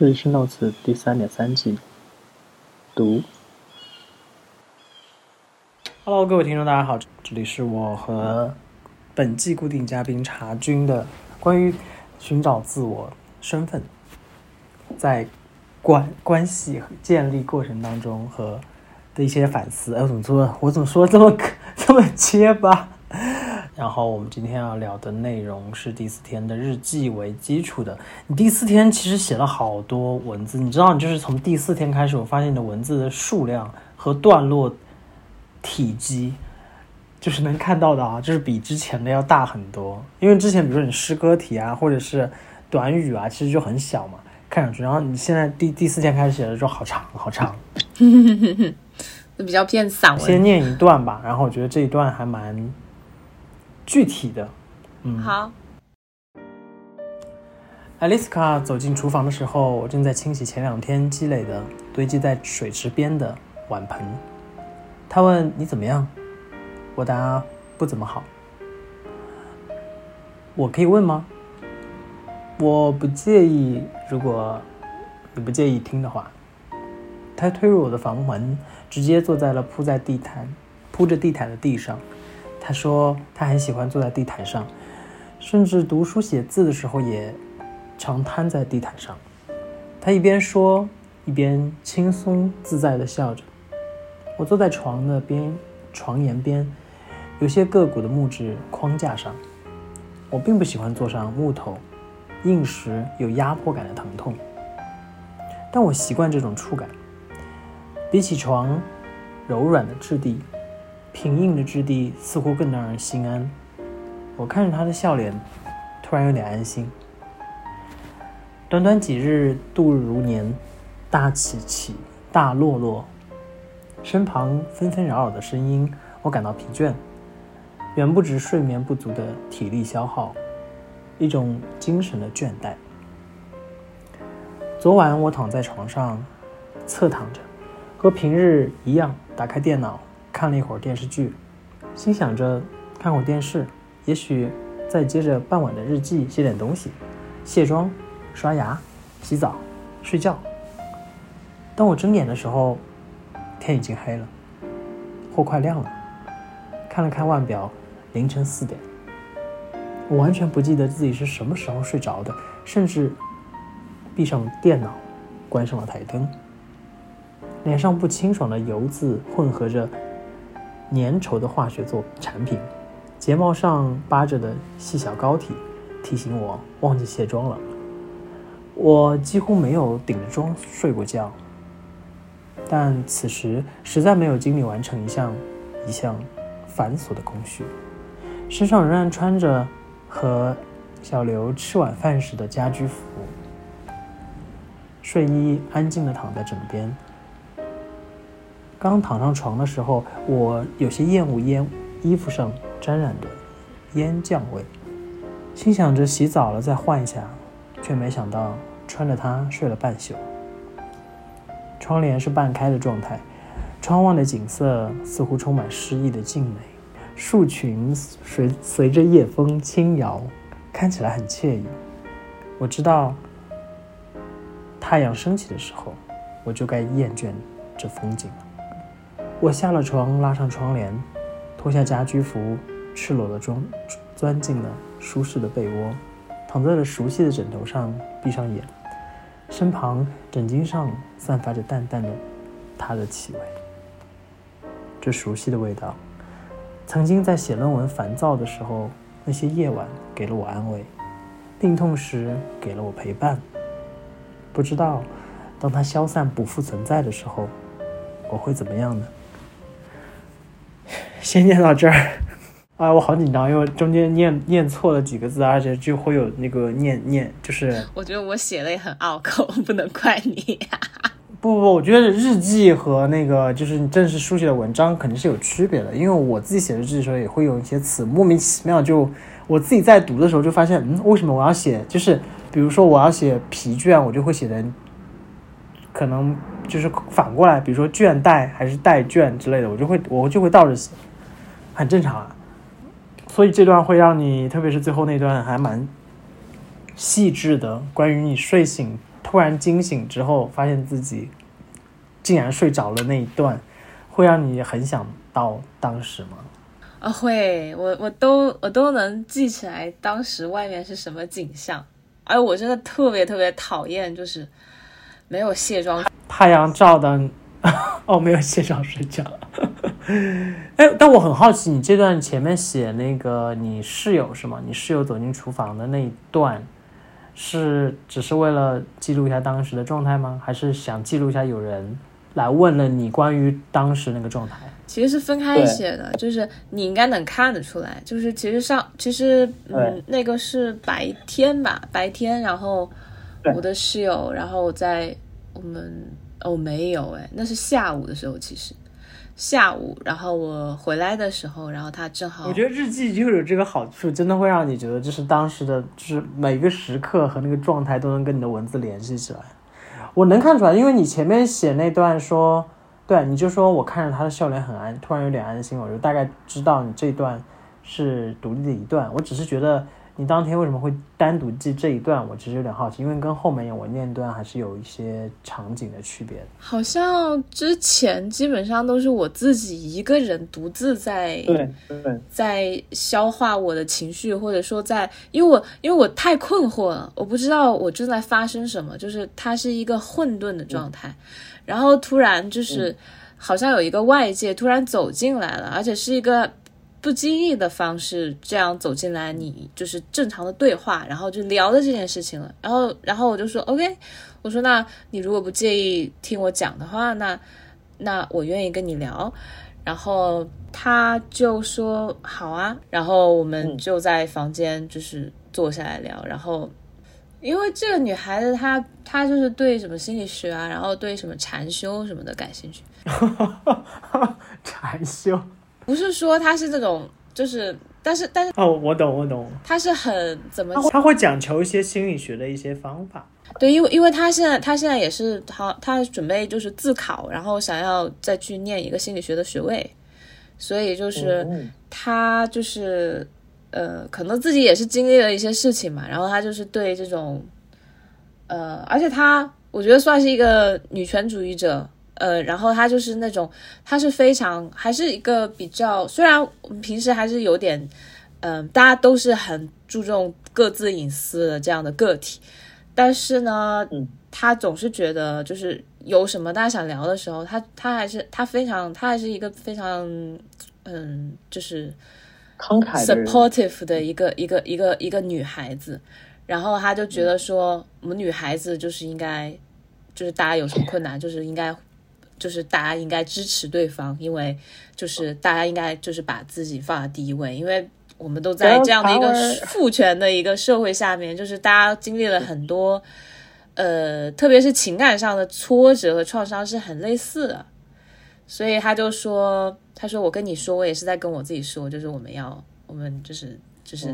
这里是 Notes 第三点三季，读。Hello，各位听众，大家好，这里是我和本季固定嘉宾查君的关于寻找自我身份，在关关系建立过程当中和的一些反思。哎，我怎么说？我怎么 说这么这么结巴？然后我们今天要聊的内容是第四天的日记为基础的。你第四天其实写了好多文字，你知道，就是从第四天开始，我发现你的文字的数量和段落体积，就是能看到的啊，就是比之前的要大很多。因为之前比如说你诗歌体啊，或者是短语啊，其实就很小嘛，看上去。然后你现在第第四天开始写的时候，好长好长，比较偏散文。先念一段吧，然后我觉得这一段还蛮。具体的，嗯，好。艾丽斯卡走进厨房的时候，我正在清洗前两天积累的堆积在水池边的碗盆。他问：“你怎么样？”我答：“不怎么好。”我可以问吗？我不介意，如果你不介意听的话。他推入我的房门，直接坐在了铺在地毯、铺着地毯的地上。他说他很喜欢坐在地毯上，甚至读书写字的时候也常瘫在地毯上。他一边说，一边轻松自在地笑着。我坐在床的边，床沿边，有些硌骨的木质框架上。我并不喜欢坐上木头、硬实有压迫感的疼痛，但我习惯这种触感。比起床柔软的质地。平硬的质地似乎更让人心安。我看着他的笑脸，突然有点安心。短短几日度日如年，大起起，大落落，身旁纷纷扰扰的声音，我感到疲倦，远不止睡眠不足的体力消耗，一种精神的倦怠。昨晚我躺在床上，侧躺着，和平日一样，打开电脑。看了一会儿电视剧，心想着看会儿电视，也许再接着傍晚的日记写点东西，卸妆、刷牙、洗澡、睡觉。当我睁眼的时候，天已经黑了，或快亮了。看了看腕表，凌晨四点。我完全不记得自己是什么时候睡着的，甚至闭上电脑，关上了台灯。脸上不清爽的油渍混合着。粘稠的化学做产品，睫毛上扒着的细小膏体提醒我忘记卸妆了。我几乎没有顶着妆睡过觉，但此时实在没有精力完成一项一项繁琐的工序，身上仍然穿着和小刘吃晚饭时的家居服，睡衣安静地躺在枕边。刚躺上床的时候，我有些厌恶烟衣服上沾染的烟酱味，心想着洗澡了再换一下，却没想到穿着它睡了半宿。窗帘是半开的状态，窗外的景色似乎充满诗意的静美，树群随随着夜风轻摇，看起来很惬意。我知道，太阳升起的时候，我就该厌倦这风景了。我下了床，拉上窗帘，脱下家居服，赤裸的钻钻进了舒适的被窝，躺在了熟悉的枕头上，闭上眼，身旁枕巾上散发着淡淡的他的气味。这熟悉的味道，曾经在写论文烦躁的时候，那些夜晚给了我安慰，病痛时给了我陪伴。不知道，当它消散不复存在的时候，我会怎么样呢？先念到这儿，啊，我好紧张，因为中间念念错了几个字，而且就会有那个念念，就是。我觉得我写的也很拗口，不能怪你。不不不，我觉得日记和那个就是你正式书写的文章肯定是有区别的，因为我自己写日记的时候也会有一些词莫名其妙，就我自己在读的时候就发现，嗯，为什么我要写？就是比如说我要写疲倦，我就会写的，可能就是反过来，比如说倦怠还是怠倦之类的，我就会我就会倒着写。很正常啊，所以这段会让你，特别是最后那段还蛮细致的，关于你睡醒突然惊醒之后，发现自己竟然睡着了那一段，会让你很想到当时吗？啊，会，我我都我都能记起来当时外面是什么景象。哎，我真的特别特别讨厌，就是没有卸妆，太阳照的，哦，没有卸妆睡觉。哎，但我很好奇，你这段前面写那个你室友是吗？你室友走进厨房的那一段，是只是为了记录一下当时的状态吗？还是想记录一下有人来问了你关于当时那个状态？其实是分开写的，就是你应该能看得出来，就是其实上其实嗯，那个是白天吧，白天，然后我的室友，然后在我们哦没有哎，那是下午的时候，其实下午，然后我回来的时候，然后他正好，我觉得日记就有这个好处，真的会让你觉得就是当时的，就是每个时刻和那个状态都能跟你的文字联系起来。我能看出来，因为你前面写那段说。对，你就说我看着他的笑脸很安，突然有点安心，我就大概知道你这段是独立的一段。我只是觉得你当天为什么会单独记这一段，我其实有点好奇，因为跟后面我念段还是有一些场景的区别。好像之前基本上都是我自己一个人独自在对对在消化我的情绪，或者说在因为我因为我太困惑了，我不知道我正在发生什么，就是它是一个混沌的状态。然后突然就是，好像有一个外界突然走进来了，而且是一个不经意的方式，这样走进来，你就是正常的对话，然后就聊的这件事情了。然后，然后我就说 OK，我说那你如果不介意听我讲的话，那那我愿意跟你聊。然后他就说好啊，然后我们就在房间就是坐下来聊，然后。因为这个女孩子，她她就是对什么心理学啊，然后对什么禅修什么的感兴趣。禅修不是说他是这种，就是但是但是哦，我懂我懂。他是很怎么？他会讲求一些心理学的一些方法。对，因为因为他现在他现在也是他他准备就是自考，然后想要再去念一个心理学的学位，所以就是他就是。呃，可能自己也是经历了一些事情嘛，然后他就是对这种，呃，而且他我觉得算是一个女权主义者，呃，然后他就是那种，他是非常还是一个比较，虽然我们平时还是有点，嗯，大家都是很注重各自隐私的这样的个体，但是呢，嗯，她总是觉得就是有什么大家想聊的时候，他他还是他非常，他还是一个非常，嗯，就是慷慨。supportive 的一个一个一个一个女孩子，然后他就觉得说，我们女孩子就是应该，就是大家有什么困难，就是应该，就是大家应该支持对方，因为就是大家应该就是把自己放在第一位，因为我们都在这样的一个父权的一个社会下面，就是大家经历了很多，呃，特别是情感上的挫折和创伤是很类似的，所以他就说。他说：“我跟你说，我也是在跟我自己说，就是我们要，我们就是就是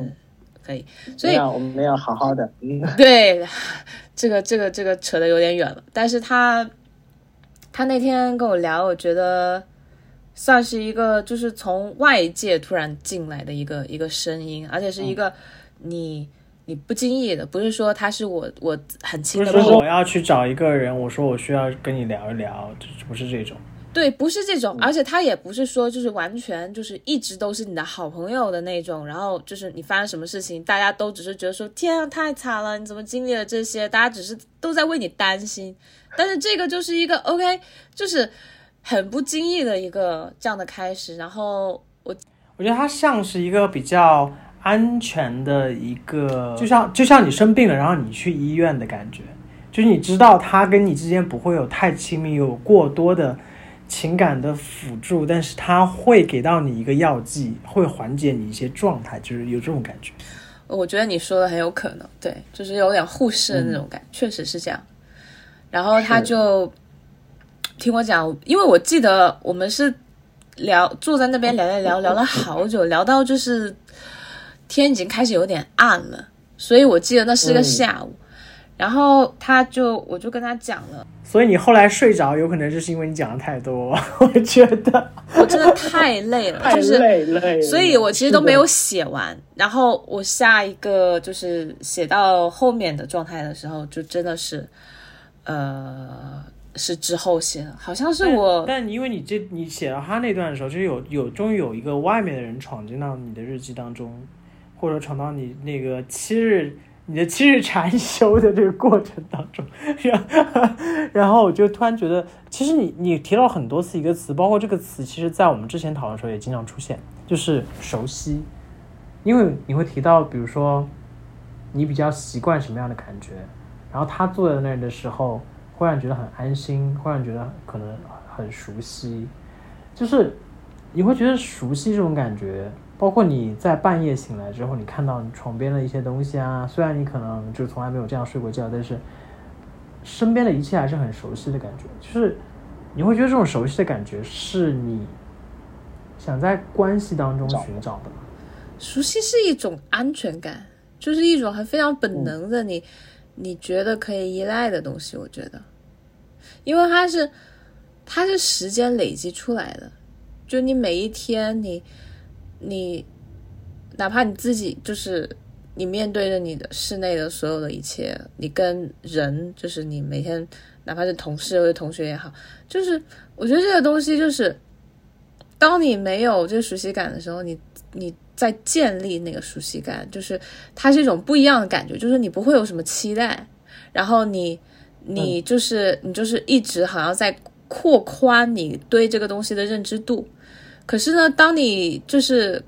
可以，所以我们要好好的。对，这个这个这个扯得有点远了。但是他他那天跟我聊，我觉得算是一个，就是从外界突然进来的一个一个声音，而且是一个你你不经意的，不是说他是我我很亲的。不是说我要去找一个人，我说我需要跟你聊一聊，不是这种。”对，不是这种，而且他也不是说就是完全就是一直都是你的好朋友的那种，然后就是你发生什么事情，大家都只是觉得说天啊太惨了，你怎么经历了这些？大家只是都在为你担心，但是这个就是一个 OK，就是很不经意的一个这样的开始。然后我我觉得它像是一个比较安全的一个，就像就像你生病了，然后你去医院的感觉，就是你知道他跟你之间不会有太亲密，有过多的。情感的辅助，但是它会给到你一个药剂，会缓解你一些状态，就是有这种感觉。我觉得你说的很有可能，对，就是有点护士的那种感，确实是这样。然后他就听我讲，因为我记得我们是聊坐在那边聊聊聊聊了好久，聊到就是天已经开始有点暗了，所以我记得那是个下午。然后他就我就跟他讲了，所以你后来睡着，有可能就是因为你讲的太多，我觉得。我真的太累了，太 就是累累了，所以我其实都没有写完，然后我下一个就是写到后面的状态的时候，就真的是，呃，是之后写的，好像是我但因为你这你写到他那段的时候，就是有有终于有一个外面的人闯进到你的日记当中，或者闯到你那个七日你的七日禅修的这个过程当中，然后 然后我就突然觉得，其实你你提到很多次一个词，包括这个词，其实在我们之前讨论的时候也经常出现，就是熟悉，因为你会提到，比如说你比较习惯什么样的感觉，然后他坐在那儿的时候，忽然觉得很安心，忽然觉得可能很熟悉，就是你会觉得熟悉这种感觉，包括你在半夜醒来之后，你看到你床边的一些东西啊，虽然你可能就从来没有这样睡过觉，但是身边的一切还是很熟悉的感觉，就是你会觉得这种熟悉的感觉是你想在关系当中寻找的吗？熟悉是一种安全感，就是一种很非常本能的你，你觉得可以依赖的东西。我觉得，因为它是它是时间累积出来的，就你每一天你你哪怕你自己就是你面对着你的室内的所有的一切，你跟人就是你每天哪怕是同事或者同学也好，就是我觉得这个东西就是。当你没有这个熟悉感的时候，你你在建立那个熟悉感，就是它是一种不一样的感觉，就是你不会有什么期待，然后你你就是、你就是一直好像在扩宽你对这个东西的认知度。可是呢，当你就是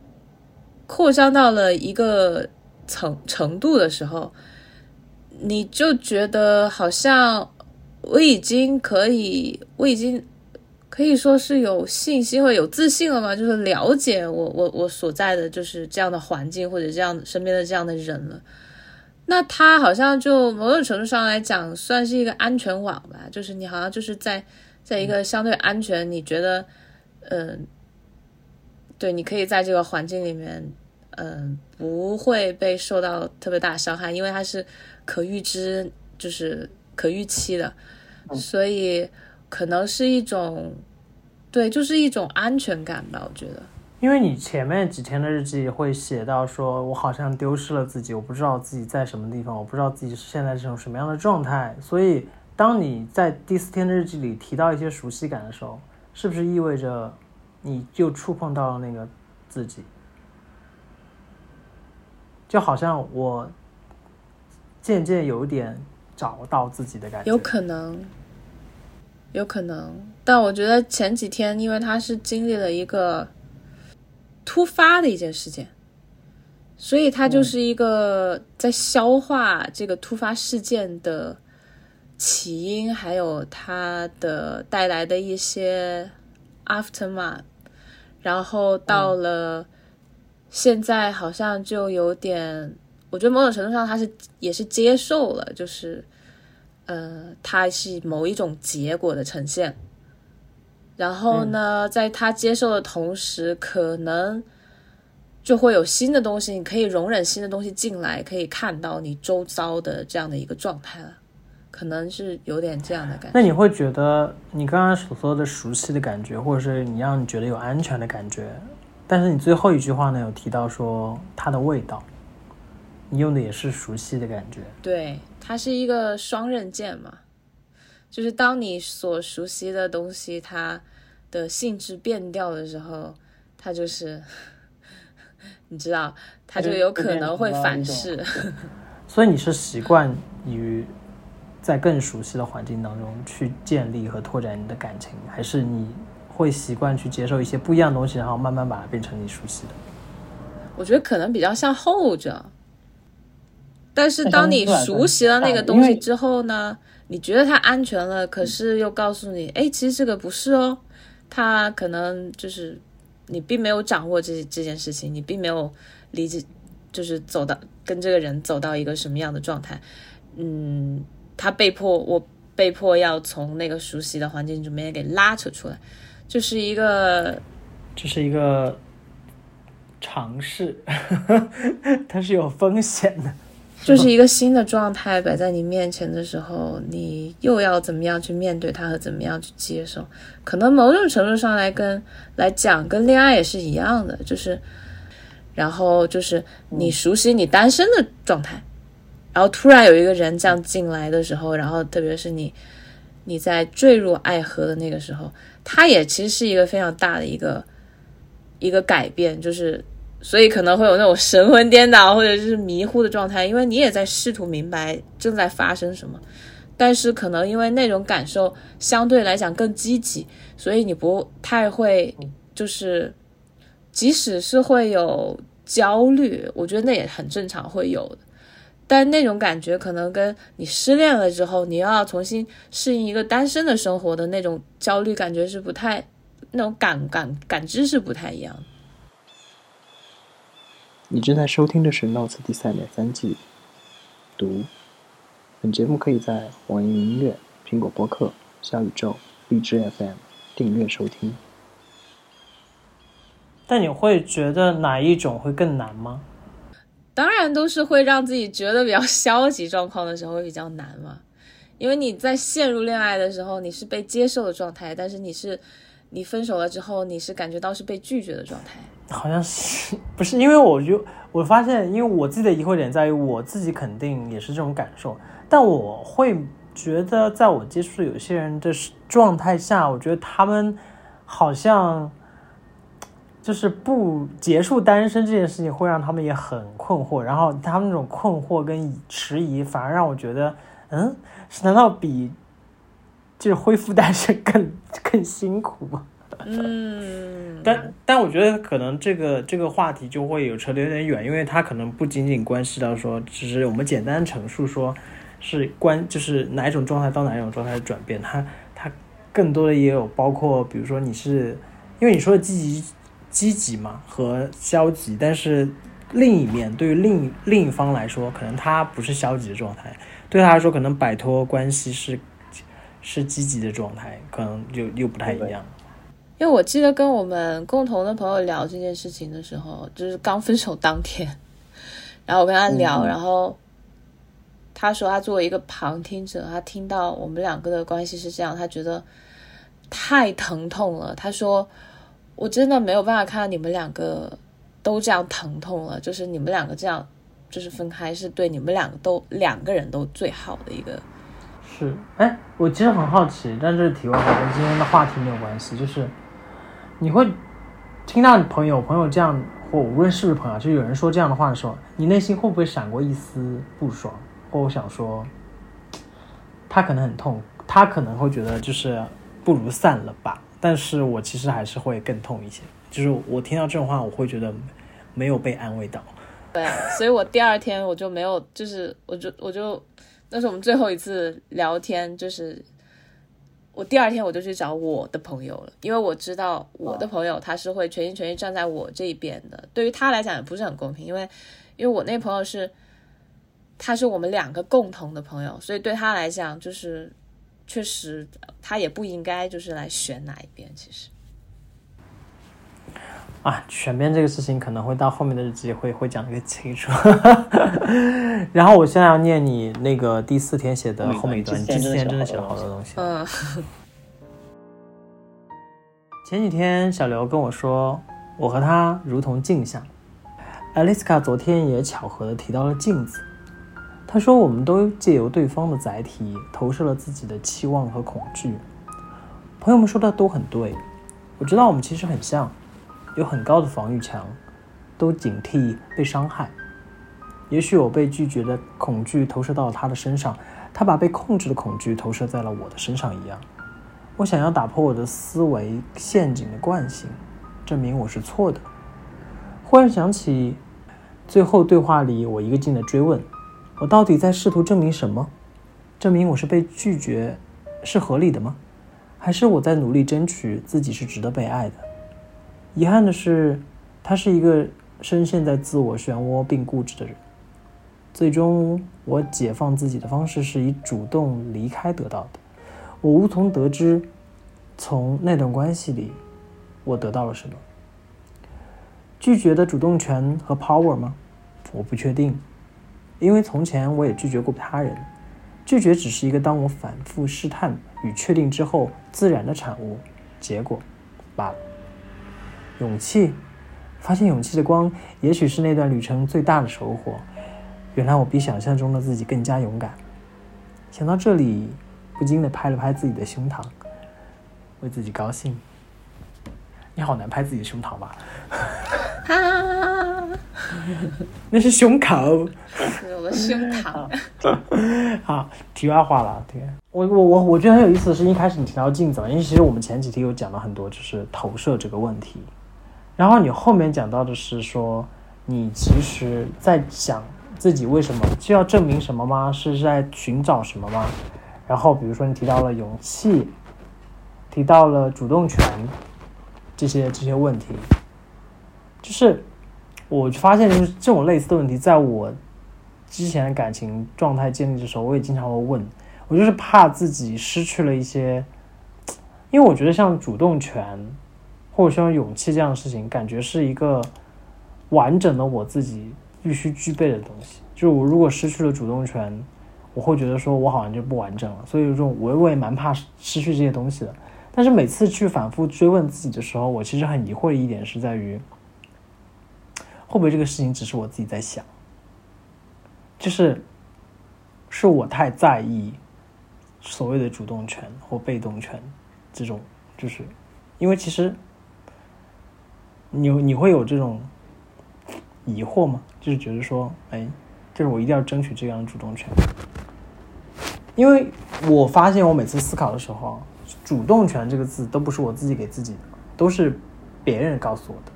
扩张到了一个程程度的时候，你就觉得好像我已经可以，我已经可以说是有信心或有自信了吗？就是了解我我我所在的就是这样的环境或者这样身边的这样的人了。那他好像就某种程度上来讲，算是一个安全网吧，就是你好像就是在在一个相对安全，你觉得，嗯、对，你可以在这个环境里面，嗯、不会被受到特别大的伤害，因为它是可预知，就是可预期的，所以可能是一种，对，就是一种安全感吧，我觉得。因为你前面几天的日记会写到说，我好像丢失了自己，我不知道自己在什么地方，我不知道自己现在这种什么样的状态。所以，当你在第四天的日记里提到一些熟悉感的时候，是不是意味着你就触碰到了那个自己？就好像我渐渐有点找到自己的感觉。有可能，有可能，但我觉得前几天，因为他是经历了一个突发的一件事件，所以他就是一个在消化这个突发事件的起因，还有它的带来的一些 aftermath，然后到了现在，好像就有点，我觉得某种程度上他是也是接受了，就是。呃，它是某一种结果的呈现。然后呢，在他接受的同时，可能就会有新的东西，你可以容忍新的东西进来，可以看到你周遭的这样的一个状态了。可能是有点这样的感觉。那你会觉得你刚刚所说的熟悉的感觉，或者是你让你觉得有安全的感觉，但是你最后一句话呢有提到说它的味道，你用的也是熟悉的感觉。对，它是一个双刃剑嘛，就是当你所熟悉的东西它的性质变掉的时候，它就是，你知道，它就有可能会反噬。所以你是习惯于在更熟悉的环境当中去建立和拓展你的感情，还是你会习惯去接受一些不一样的东西，然后慢慢把它变成你熟悉的？我觉得可能比较像后者。但是当你熟悉了那个东西之后呢，你觉得它安全了，可是又告诉你，哎，其实这个不是哦，它可能就是你并没有掌握这这件事情，你并没有理解，就是走到跟这个人走到一个什么样的状态，嗯，他被迫我被迫要从那个熟悉的环境里面给拉扯出来，就是一个这是一个尝试，它是有风险的。就是一个新的状态摆在你面前的时候，你又要怎么样去面对它和怎么样去接受？可能某种程度上来跟来讲，跟恋爱也是一样的，就是，然后就是你熟悉你单身的状态，然后突然有一个人这样进来的时候，然后特别是你你在坠入爱河的那个时候，它也其实是一个非常大的一个一个改变，就是。所以可能会有那种神魂颠倒或者是迷糊的状态，因为你也在试图明白正在发生什么，但是可能因为那种感受相对来讲更积极，所以你不太会就是，即使是会有焦虑，我觉得那也很正常会有的，但那种感觉可能跟你失恋了之后，你又要重新适应一个单身的生活的那种焦虑感觉是不太，那种感感感知是不太一样的。你正在收听的是《Notes》第三点三季读。本节目可以在网易云音乐、苹果播客、小宇宙、荔枝 FM 订阅收听。但你会觉得哪一种会更难吗？当然都是会让自己觉得比较消极状况的时候会比较难嘛。因为你在陷入恋爱的时候，你是被接受的状态，但是你是你分手了之后，你是感觉到是被拒绝的状态。好像是不是？因为我就我发现，因为我自己的疑惑点在于，我自己肯定也是这种感受，但我会觉得，在我接触有些人的状态下，我觉得他们好像就是不结束单身这件事情，会让他们也很困惑。然后他们那种困惑跟迟疑，反而让我觉得，嗯，难道比就是恢复单身更 更辛苦吗？嗯，但但我觉得可能这个这个话题就会有扯得有点远，因为它可能不仅仅关系到说，只是我们简单陈述说，是关就是哪一种状态到哪一种状态的转变，它它更多的也有包括，比如说你是因为你说的积极积极嘛和消极，但是另一面对于另另一方来说，可能他不是消极的状态，对他来说可能摆脱关系是是积极的状态，可能就又不太一样。因为我记得跟我们共同的朋友聊这件事情的时候，就是刚分手当天，然后我跟他聊，然后他说他作为一个旁听者，他听到我们两个的关系是这样，他觉得太疼痛了。他说我真的没有办法看到你们两个都这样疼痛了，就是你们两个这样就是分开是对你们两个都两个人都最好的一个。是，哎，我其实很好奇，但这是题外话，跟今天的话题没有关系，就是。你会听到你朋友朋友这样，或无论是不是朋友，就有人说这样的话的时候，你内心会不会闪过一丝不爽？或我想说，他可能很痛，他可能会觉得就是不如散了吧。但是我其实还是会更痛一些。就是我听到这种话，我会觉得没有被安慰到。对，所以我第二天我就没有，就是我就我就那是我们最后一次聊天，就是。我第二天我就去找我的朋友了，因为我知道我的朋友他是会全心全意站在我这一边的。对于他来讲也不是很公平，因为因为我那朋友是他是我们两个共同的朋友，所以对他来讲就是确实他也不应该就是来选哪一边。其实啊，选边这个事情可能会到后面的日记会会讲个清楚。然后我现在要念你那个第四天写的后面一段，第四天真的写了好多东西。嗯。前几天小刘跟我说，我和他如同镜像。艾丽斯卡昨天也巧合的提到了镜子。他说，我们都借由对方的载体投射了自己的期望和恐惧。朋友们说的都很对，我知道我们其实很像，有很高的防御墙，都警惕被伤害。也许我被拒绝的恐惧投射到了他的身上，他把被控制的恐惧投射在了我的身上一样。我想要打破我的思维陷阱的惯性，证明我是错的。忽然想起，最后对话里我一个劲的追问：我到底在试图证明什么？证明我是被拒绝是合理的吗？还是我在努力争取自己是值得被爱的？遗憾的是，他是一个深陷在自我漩涡并固执的人。最终，我解放自己的方式是以主动离开得到的。我无从得知，从那段关系里，我得到了什么。拒绝的主动权和 power 吗？我不确定。因为从前我也拒绝过他人，拒绝只是一个当我反复试探与确定之后自然的产物、结果罢了。勇气，发现勇气的光，也许是那段旅程最大的收获。原来我比想象中的自己更加勇敢。想到这里，不禁的拍了拍自己的胸膛，为自己高兴。你好难拍自己的胸膛吧？哈，那是胸口。是我的胸膛。好，题外话了。对，我我我我觉得很有意思的是，一开始你提到镜子嘛，因为其实我们前几题有讲了很多，就是投射这个问题。然后你后面讲到的是说，你其实在想自己为什么就要证明什么吗？是在寻找什么吗？然后比如说你提到了勇气，提到了主动权这些这些问题，就是我发现就是这种类似的问题，在我之前的感情状态建立的时候，我也经常会问，我就是怕自己失去了一些，因为我觉得像主动权。或者说勇气这样的事情，感觉是一个完整的我自己必须具备的东西。就是我如果失去了主动权，我会觉得说我好像就不完整了。所以这种我我也蛮怕失去这些东西的。但是每次去反复追问自己的时候，我其实很疑惑的一点是在于，会不会这个事情只是我自己在想，就是是我太在意所谓的主动权或被动权这种，就是因为其实。你你会有这种疑惑吗？就是觉得说，哎，就是我一定要争取这样的主动权，因为我发现我每次思考的时候，主动权这个字都不是我自己给自己的，都是别人告诉我的。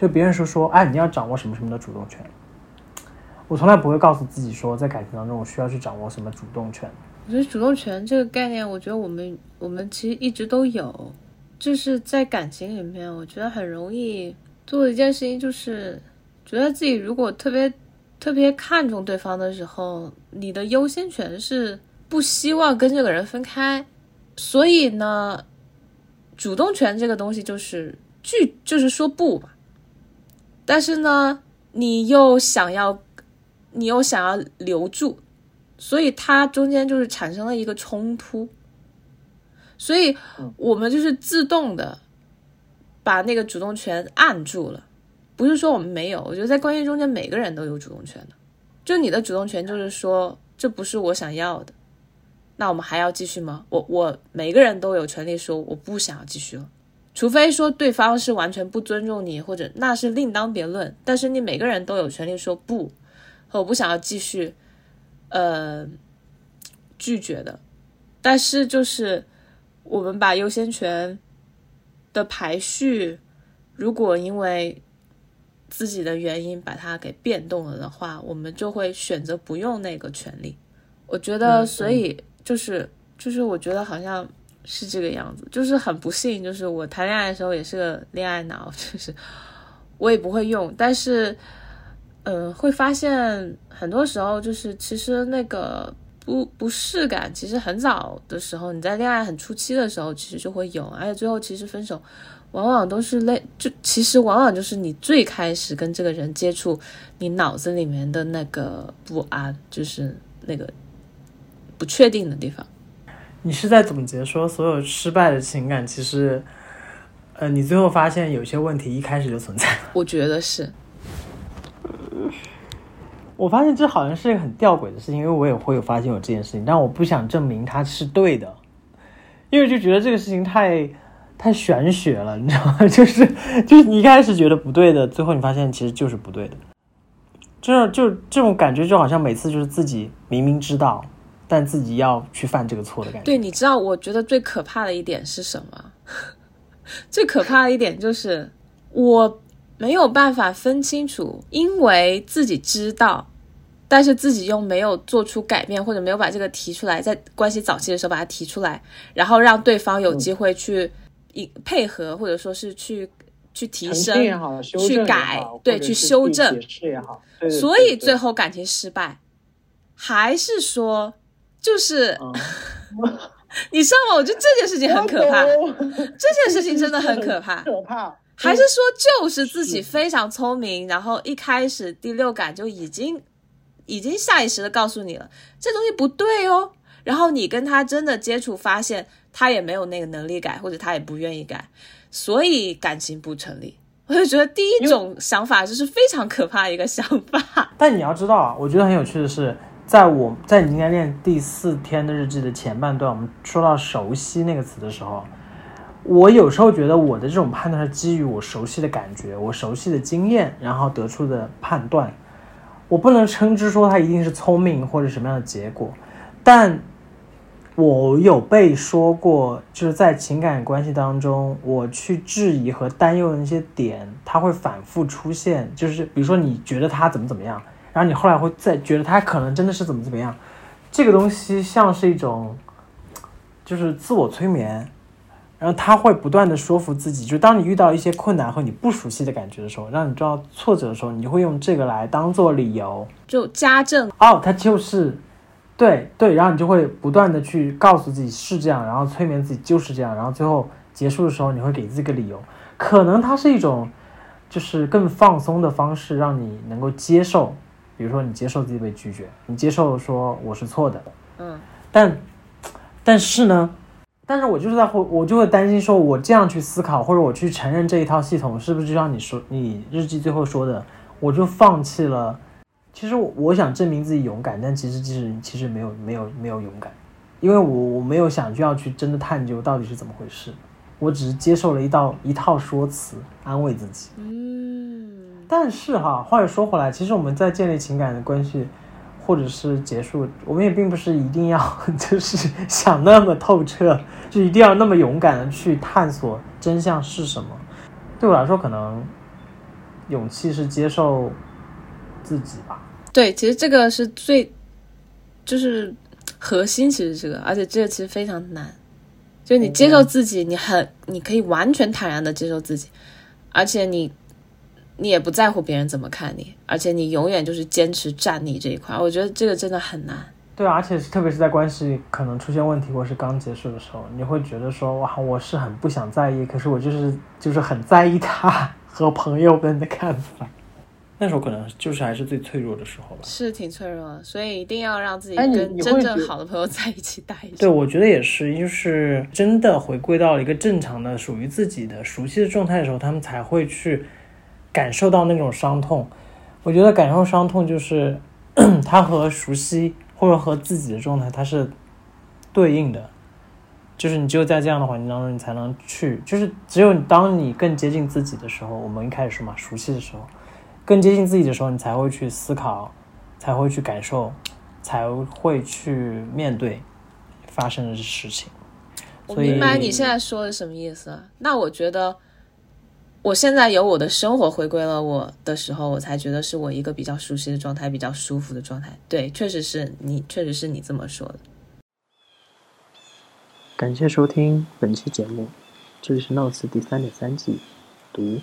就别人说说，哎，你要掌握什么什么的主动权，我从来不会告诉自己说，在感情当中我需要去掌握什么主动权。我觉得主动权这个概念，我觉得我们我们其实一直都有。就是在感情里面，我觉得很容易做一件事情，就是觉得自己如果特别特别看重对方的时候，你的优先权是不希望跟这个人分开，所以呢，主动权这个东西就是拒，就是说不吧。但是呢，你又想要，你又想要留住，所以它中间就是产生了一个冲突。所以，我们就是自动的把那个主动权按住了，不是说我们没有。我觉得在关系中间，每个人都有主动权的。就你的主动权，就是说这不是我想要的，那我们还要继续吗？我我每个人都有权利说我不想要继续了，除非说对方是完全不尊重你，或者那是另当别论。但是你每个人都有权利说不，和我不想要继续，呃，拒绝的。但是就是。我们把优先权的排序，如果因为自己的原因把它给变动了的话，我们就会选择不用那个权利。我觉得，所以就是就是，我觉得好像是这个样子，就是很不幸，就是我谈恋爱的时候也是个恋爱脑，就是我也不会用，但是嗯，会发现很多时候就是其实那个。不不适感，其实很早的时候，你在恋爱很初期的时候，其实就会有，而且最后其实分手，往往都是类，就其实往往就是你最开始跟这个人接触，你脑子里面的那个不安，就是那个不确定的地方。你是在总结说，所有失败的情感，其实，呃，你最后发现有些问题一开始就存在。我觉得是。我发现这好像是一个很吊诡的事情，因为我也会有发现有这件事情，但我不想证明它是对的，因为就觉得这个事情太太玄学了，你知道吗？就是就是你一开始觉得不对的，最后你发现其实就是不对的，就就这种感觉就好像每次就是自己明明知道，但自己要去犯这个错的感觉。对，你知道我觉得最可怕的一点是什么？最可怕的一点就是我没有办法分清楚，因为自己知道。但是自己又没有做出改变，或者没有把这个提出来，在关系早期的时候把它提出来，然后让对方有机会去一配合，或者说是去去提升、去改，对，去修正也好。所以最后感情失败，还是说就是 你知道吗？我觉得这件事情很可怕，这件事情真的很可怕，可怕。还是说就是自己非常聪明，然后一开始第六感就已经。已经下意识的告诉你了，这东西不对哦。然后你跟他真的接触，发现他也没有那个能力改，或者他也不愿意改，所以感情不成立。我就觉得第一种想法就是非常可怕的一个想法。但你要知道啊，我觉得很有趣的是，在我在你应该练第四天的日记的前半段，我们说到“熟悉”那个词的时候，我有时候觉得我的这种判断是基于我熟悉的感觉、我熟悉的经验，然后得出的判断。我不能称之说他一定是聪明或者什么样的结果，但。我有被说过，就是在情感关系当中，我去质疑和担忧的那些点，它会反复出现。就是比如说，你觉得他怎么怎么样，然后你后来会再觉得他可能真的是怎么怎么样，这个东西像是一种，就是自我催眠，然后他会不断的说服自己。就当你遇到一些困难和你不熟悉的感觉的时候，让你知道挫折的时候，你就会用这个来当做理由，就加正。哦，他就是。对对，然后你就会不断的去告诉自己是这样，然后催眠自己就是这样，然后最后结束的时候，你会给自己个理由，可能它是一种，就是更放松的方式，让你能够接受，比如说你接受自己被拒绝，你接受说我是错的，嗯，但，但是呢，但是我就是在会，我就会担心说，我这样去思考，或者我去承认这一套系统，是不是就像你说，你日记最后说的，我就放弃了。其实我我想证明自己勇敢，但其实其实其实没有没有没有勇敢，因为我我没有想就要去真的探究到底是怎么回事，我只是接受了一道一套说辞安慰自己。嗯，但是哈，话又说回来，其实我们在建立情感的关系，或者是结束，我们也并不是一定要 就是想那么透彻，就一定要那么勇敢的去探索真相是什么。对我来说，可能勇气是接受。自己吧，对，其实这个是最，就是核心，其实这个，而且这个其实非常难，就你接受自己，你很，你可以完全坦然的接受自己，而且你，你也不在乎别人怎么看你，而且你永远就是坚持站你这一块，我觉得这个真的很难。对，而且特别是在关系可能出现问题或是刚结束的时候，你会觉得说，哇，我是很不想在意，可是我就是就是很在意他和朋友们的看法。那时候可能就是还是最脆弱的时候吧，是挺脆弱的，所以一定要让自己跟真正好的朋友在一起待一对，我觉得也是，就是真的回归到了一个正常的、属于自己的、熟悉的状态的时候，他们才会去感受到那种伤痛。我觉得感受伤痛就是 他和熟悉或者和自己的状态它是对应的，就是你只有在这样的环境当中，你才能去，就是只有当你更接近自己的时候，我们一开始说嘛，熟悉的时候。更接近自己的时候，你才会去思考，才会去感受，才会去面对发生的事情。我明白你现在说的什么意思。那我觉得，我现在有我的生活回归了我的时候，我才觉得是我一个比较熟悉的状态，比较舒服的状态。对，确实是你，确实是你这么说的。感谢收听本期节目，这里是 Notes 第三点三季读。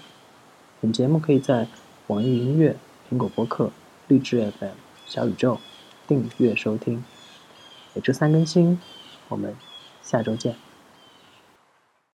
本节目可以在。网易音乐、苹果播客、荔枝 FM、小宇宙订阅收听，每周三更新。我们下周见。